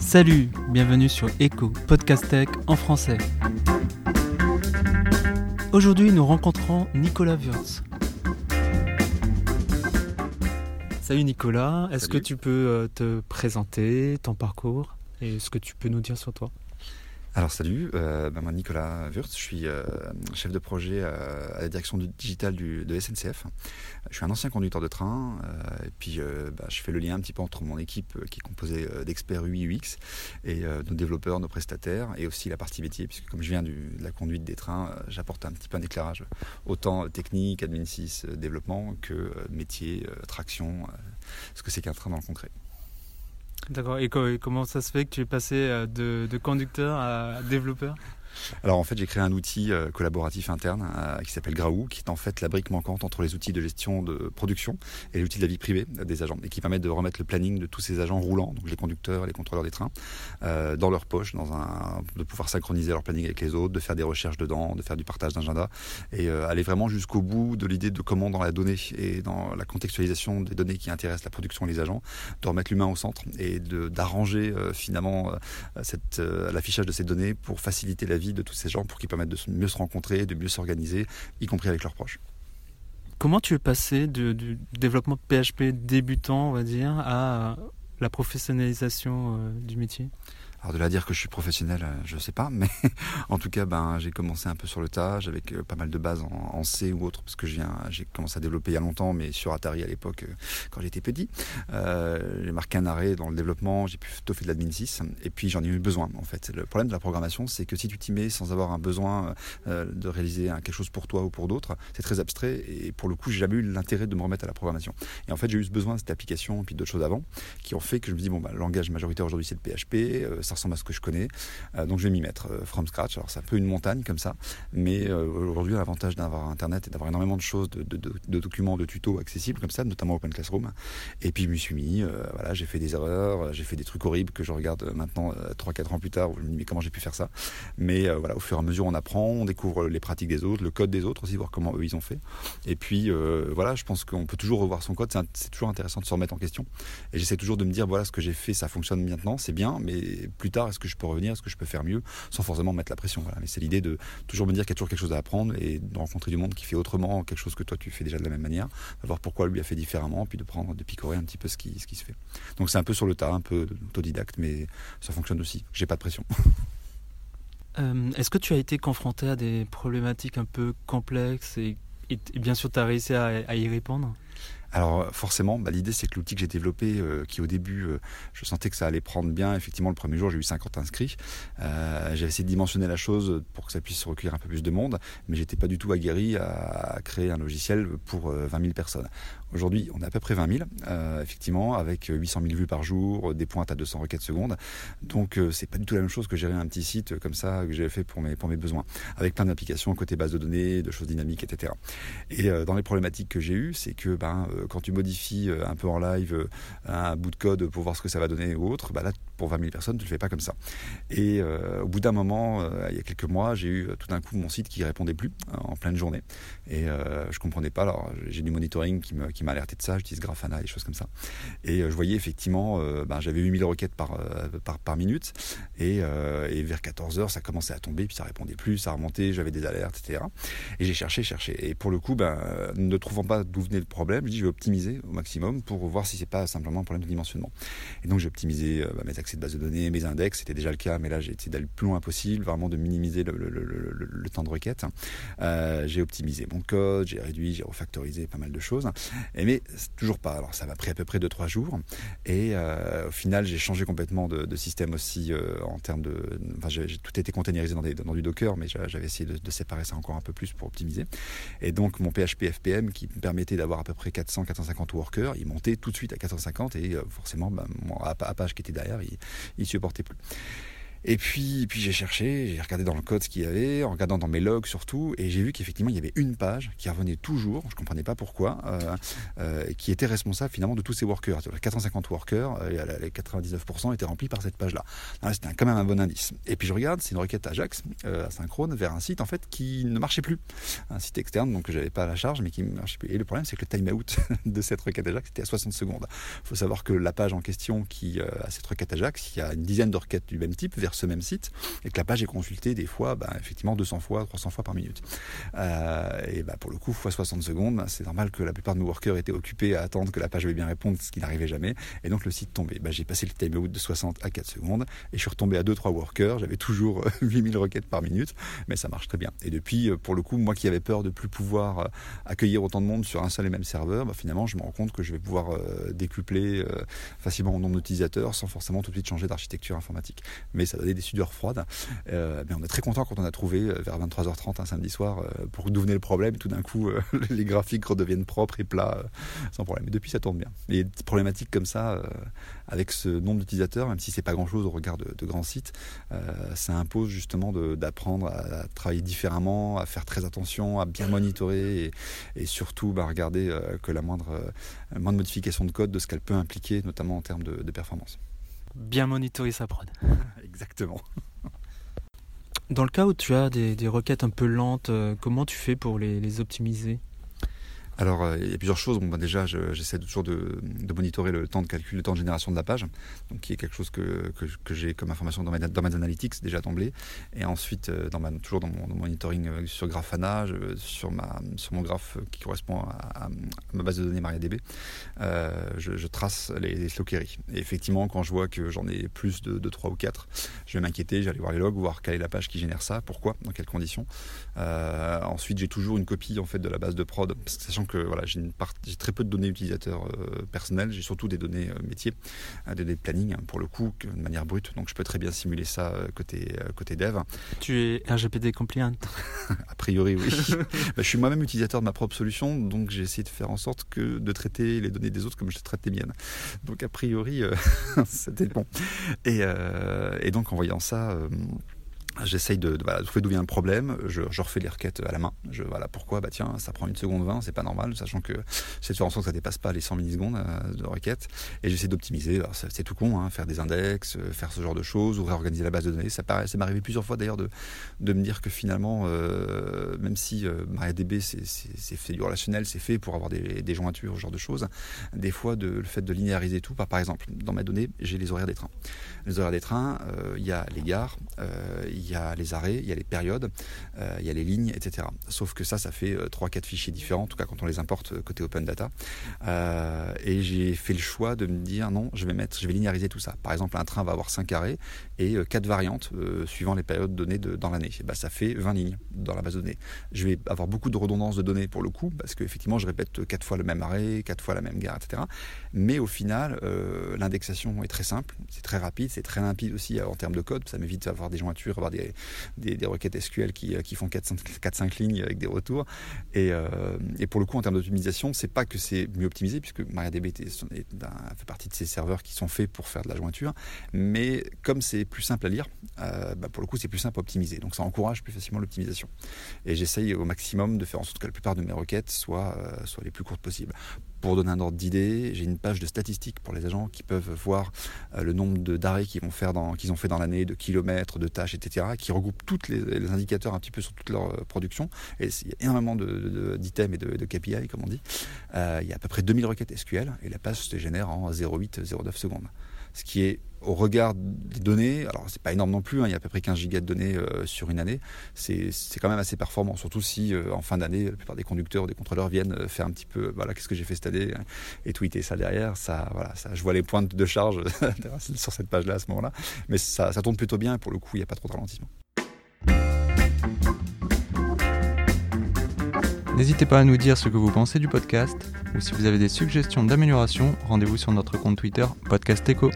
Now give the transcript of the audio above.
Salut, bienvenue sur Echo, podcast tech en français. Aujourd'hui, nous rencontrons Nicolas Wurtz. Salut Nicolas, est-ce que tu peux euh, te présenter, ton parcours et ce que tu peux nous dire sur toi? Alors salut, euh, bah, moi Nicolas Wurtz, je suis euh, chef de projet euh, à la direction du digital du, de SNCF. Je suis un ancien conducteur de train euh, et puis bah, je fais le lien un petit peu entre mon équipe euh, qui est composée d'experts UI UX et nos développeurs, nos prestataires et aussi la partie métier puisque comme je viens du- de la conduite des trains, j'apporte un petit peu un éclairage autant technique, admin 6, développement que métier, traction, ce que c'est qu'un train dans le concret. D'accord, et, co- et comment ça se fait que tu es passé euh, de, de conducteur à développeur? Alors en fait, j'ai créé un outil euh, collaboratif interne euh, qui s'appelle Graou, qui est en fait la brique manquante entre les outils de gestion de production et les outils de la vie privée euh, des agents, et qui permet de remettre le planning de tous ces agents roulants, donc les conducteurs les contrôleurs des trains, dans leur poche, de pouvoir synchroniser leur planning avec les autres, de faire des recherches dedans, de faire du partage d'agenda, et aller vraiment jusqu'au bout de l'idée de comment dans la donnée et dans la contextualisation des données qui intéressent la production et les agents, de remettre l'humain au centre et d'arranger finalement l'affichage de ces données pour faciliter la de tous ces gens, pour qu'ils permettent de mieux se rencontrer, de mieux s'organiser, y compris avec leurs proches. Comment tu es passé de- du développement PHP débutant, on va dire, à la professionnalisation euh, du métier? Alors de là dire que je suis professionnel, euh, je sais pas, mais en tout cas, ben, j'ai commencé un peu sur le tas, avec pas mal de bases en, C ou autre, parce que j'ai commencé à développer il y a longtemps, mais sur Atari à l'époque, euh, quand j'étais petit. Euh, j'ai marqué un arrêt dans le développement, j'ai plutôt fait de l'admin 6, et puis j'en ai eu besoin en fait. Le problème de la programmation, c'est que si tu t'y mets sans avoir un besoin de réaliser quelque chose pour toi ou pour d'autres, c'est très abstrait, et pour le coup, j'ai jamais eu l'intérêt de me remettre à la programmation. Et en fait, j'ai eu ce besoin de cette application, et puis d'autres choses avant, qui ont fait que je me dis, bon, bah, le langage majoritaire aujourd'hui, c'est le PHP, ça ressemble à ce que je connais, euh, donc je vais m'y mettre euh, from scratch. Alors, c'est un peu une montagne comme ça, mais euh, aujourd'hui, l'avantage d'avoir Internet et d'avoir énormément de choses, de, documents, de tutos accessibles comme ça, notamment Open Classroom. Et puis, je m'y suis mis, voilà, j'ai fait des erreurs, j'ai fait des trucs horribles que je regarde maintenant, 3-4 ans plus tard, me mais comment j'ai pu faire ça? Mais voilà, au fur et à mesure, on apprend, on découvre les pratiques des autres, le code des autres aussi, voir comment eux, ils ont fait. Et puis, voilà, je pense qu'on peut toujours revoir son code, c'est toujours intéressant de se remettre en question. Et j'essaie toujours de me dire, voilà, ce que j'ai fait, ça fonctionne maintenant, c'est bien, mais plus tard, est-ce que je peux revenir, est-ce que je peux faire mieux, sans forcément mettre la pression. Voilà. Mais c'est l'idée de toujours me dire qu'il y a toujours quelque chose à apprendre et de rencontrer du monde qui fait autrement quelque chose que toi tu fais déjà de la même manière, de voir pourquoi lui a fait différemment, puis de prendre, de picorer un petit peu ce qui, se fait. Donc c'est un peu sur le tas, un peu autodidacte, mais ça fonctionne aussi. J'ai pas de pression. Euh, Est-ce que tu as été confronté à des problématiques un peu complexes et, bien sûr tu as réussi à y répondre? Alors forcément, bah, l'idée c'est que l'outil que j'ai développé, euh, qui au début, euh, je sentais que ça allait prendre bien. Effectivement, le premier jour, j'ai eu 50 inscrits. Euh, j'ai essayé de dimensionner la chose pour que ça puisse recueillir un peu plus de monde, mais j'étais pas du tout aguerri à, créer un logiciel pour euh, 20 000 personnes. Aujourd'hui, on est à peu près 20 000, euh, effectivement, avec 800 000 vues par jour, des pointes à 200 requêtes secondes. Donc euh, c'est pas du tout la même chose que gérer un petit site comme ça que j'avais fait pour mes, besoins, avec plein d'applications côté base de données, de choses dynamiques, etc. Et euh, dans les problématiques que j'ai eues, c'est que ben, euh, quand tu modifies euh, un peu en live euh, un bout de code pour voir ce que ça va donner ou autre, bah là, pour 20 000 personnes, tu le fais pas comme ça. Et euh, au bout d'un moment, euh, il y a quelques mois, j'ai eu euh, tout d'un coup mon site qui répondait plus euh, en pleine journée. Et euh, je comprenais pas. Alors, j'ai du monitoring qui me- m'a alerté de ça. J'utilise Grafana, des choses comme ça. Et euh, je voyais effectivement, euh, ben, j'avais 8000 requêtes par, euh, par, par minute. Et, et vers 14 heures, ça commençait à tomber, puis ça répondait plus, ça remontait, j'avais des alertes, etc. Et j'ai cherché, cherché. Et pour le coup, ben, ne trouvant pas d'où venait le problème, je dis je vais optimiser au maximum pour voir si c'est pas simplement un problème de dimensionnement. Et donc j'ai optimisé bah, mes accès de base de données, mes index, c'était déjà le cas, mais là j'ai essayé d'aller le plus loin possible, vraiment de minimiser le, le- le- le- temps de requête. J'ai optimisé mon code, j'ai réduit, j'ai refactorisé pas mal de choses. Mais toujours pas. Alors ça m'a pris à peu près 2-3 jours. Et euh, au final, j'ai changé complètement de, de système aussi euh, en termes de. Enfin, j'ai, tout était containerisé dans, des- dans du Docker, mais j'a- j'avais essayé de, de séparer ça encore un peu plus pour optimiser. Et donc mon PHP FPM qui me permettait d'avoir à peu près 400-450 workers, il montait tout de suite à 450 et euh, forcément, ben, mon Apa- Apache qui était derrière, il, il supportait plus. Et puis, puis j'ai cherché, j'ai regardé dans le code ce qu'il y avait, en regardant dans mes logs surtout, et j'ai vu qu'effectivement il y avait une page qui revenait toujours, je ne comprenais pas pourquoi, euh, euh, qui était responsable finalement de tous ces workers. 450 workers, euh, les 99% étaient remplis par cette page-là. C'était quand même un bon indice. Et puis je regarde, c'est une requête Ajax asynchrone vers un site en fait qui ne marchait plus, un site externe donc que j'avais pas à la charge, mais qui ne marchait plus. Et le problème c'est que le timeout de cette requête Ajax était à 60 secondes. Il faut savoir que la page en question qui a cette requête Ajax, il y a une dizaine de requêtes du même type vers ce même site, et que la page est consultée des fois, bah, effectivement 200 fois, 300 fois par minute. Euh, et bah, pour le coup, fois 60 secondes, c'est normal que la plupart de nos workers étaient occupés à attendre que la page veuille bien répondre, ce qui n'arrivait jamais. Et donc le site tombait. Bah, j'ai passé le timeout de 60 à 4 secondes et je suis retombé à 2-3 workers. J'avais toujours 8000 requêtes par minute, mais ça marche très bien. Et depuis, euh, pour le coup, moi qui avais peur de plus pouvoir euh, accueillir autant de monde sur un seul et même serveur, bah, finalement, je me rends compte que je vais pouvoir décupler facilement mon nombre d'utilisateurs sans forcément tout de suite changer d'architecture informatique. Mais ça donnait des sudeurs froides. mais on est très content quand on a trouvé vers 23h30 un samedi soir pour d'où venait le problème. Tout d'un coup, euh, les graphiques redeviennent propres et plats euh, sans problème. Et depuis, ça tourne bien. Et des problématiques comme ça, euh, avec ce nombre d'utilisateurs, même si c'est pas grand-chose au regard de, grands sites, ça impose justement d'apprendre à, travailler différemment, à faire très attention, à bien monitorer et, surtout bah, regarder que la moindre, moindre modification de code de ce qu'elle peut impliquer, notamment en termes de, de performance. Bien monitorer sa prod. Exactement. Dans le cas où tu as des, requêtes un peu lentes, euh, comment tu fais pour les optimiser? Alors, euh, il y a plusieurs choses. Bon, bah, déjà, j'essaie toujours de, monitorer le temps de calcul, le temps de génération de la page, donc qui est quelque chose que, que, j'ai comme information dans mes, dans mes analytics déjà d'emblée. Et ensuite, euh, dans toujours dans mon, monitoring euh, sur Grafana, sur, ma, sur mon graphe qui correspond à, ma base de données MariaDB, je, trace les, queries. Et effectivement, quand je vois que j'en ai plus de, 3 ou 4, je vais m'inquiéter, j'allais voir les logs, voir quelle est la page qui génère ça, pourquoi, dans quelles conditions. ensuite, j'ai toujours une copie en fait de la base de prod, sachant que voilà, j'ai très peu de données utilisateurs euh, personnelles, j'ai surtout des données euh, métiers, euh, des données de planning hein, pour le coup, de manière brute. Donc je peux très bien simuler ça côté, côté dev. Tu es RGPD compliant? A priori, oui. Bah, je suis moi-même utilisateur de ma propre solution, donc j'ai essayé de faire en sorte que de traiter les données des autres comme je traite les miennes. Donc a priori, c'était bon. Et, et, donc en voyant ça J'essaye de, trouver d'où vient le problème, je, refais les requêtes à la main. Je, voilà, pourquoi? Bah tiens, ça prend une seconde 20, c'est pas normal, sachant que c'est de faire en sorte que ça dépasse pas les 100 millisecondes euh, de requête. Et j'essaie d'optimiser. C'est tout con, hein, faire des index, euh, faire ce genre de choses, ou réorganiser la base de données. Ça, ça m'est arrivé plusieurs fois d'ailleurs de, de me dire que finalement, euh, même si MariaDB c'est fait du relationnel, c'est fait pour avoir des, des jointures, ce genre de choses, des fois de, le fait de linéariser tout, par, par exemple, dans ma donnée, j'ai les horaires des trains. Les horaires des trains, il y a les gares, il y a les arrêts, il y a les périodes, euh, il y a les lignes, etc. Sauf que ça, ça fait 3-4 euh, fichiers différents, en tout cas quand on les importe euh, côté Open Data. et j'ai fait le choix de me dire non, je vais mettre, je vais linéariser tout ça. Par exemple, un train va avoir 5 arrêts et 4 variantes suivant les périodes données dans l'année. Bah, ça fait 20 lignes dans la base de données. Je vais avoir beaucoup de redondance de données pour le coup, parce qu'effectivement, je répète 4 fois le même arrêt, 4 fois la même gare, etc. Mais au final, l'indexation est très simple, c'est très rapide, c'est très limpide aussi en termes de code. Ça m'évite d'avoir des jointures, avoir des, requêtes SQL qui, qui font 4-5 lignes avec des retours. Euh, et, pour le coup, en termes d'optimisation, c'est pas que c'est mieux optimisé, puisque MariaDB fait partie de ces serveurs qui sont faits pour faire de la jointure, mais comme c'est plus simple à lire, euh, bah, pour le coup, c'est plus simple à optimiser. Donc ça encourage plus facilement l'optimisation. Et j'essaye au maximum de faire en sorte que la plupart de mes requêtes soient, euh, les plus courtes possibles. Pour donner un ordre d'idée, j'ai une page de statistiques pour les agents qui peuvent voir euh, le nombre d'arrêts qu'ils vont qu'ils ont fait dans l'année, de kilomètres, de tâches, etc., qui regroupe tous les, indicateurs un petit peu sur toute leur euh, production. Et il y a énormément d'items et de, KPI, comme on dit. Euh, il y a à peu près 2000 requêtes SQL et la page se génère en 0,8-0,9 secondes ce qui est au regard des données, alors c'est pas énorme non plus, hein, il y a à peu près 15 gigas de données euh, sur une année, c'est quand même assez performant, surtout si euh, en fin d'année, la plupart des conducteurs ou des contrôleurs viennent euh, faire un petit peu, voilà, qu'est-ce que j'ai fait cette année, et tweeter ça derrière, ça, voilà, ça, je vois les pointes de charge sur cette page-là à ce moment-là, mais ça, ça tourne plutôt bien, et pour le coup, il n'y a pas trop de ralentissement. N'hésitez pas à nous dire ce que vous pensez du podcast, ou si vous avez des suggestions d'amélioration, rendez-vous sur notre compte Twitter Podcast Echo.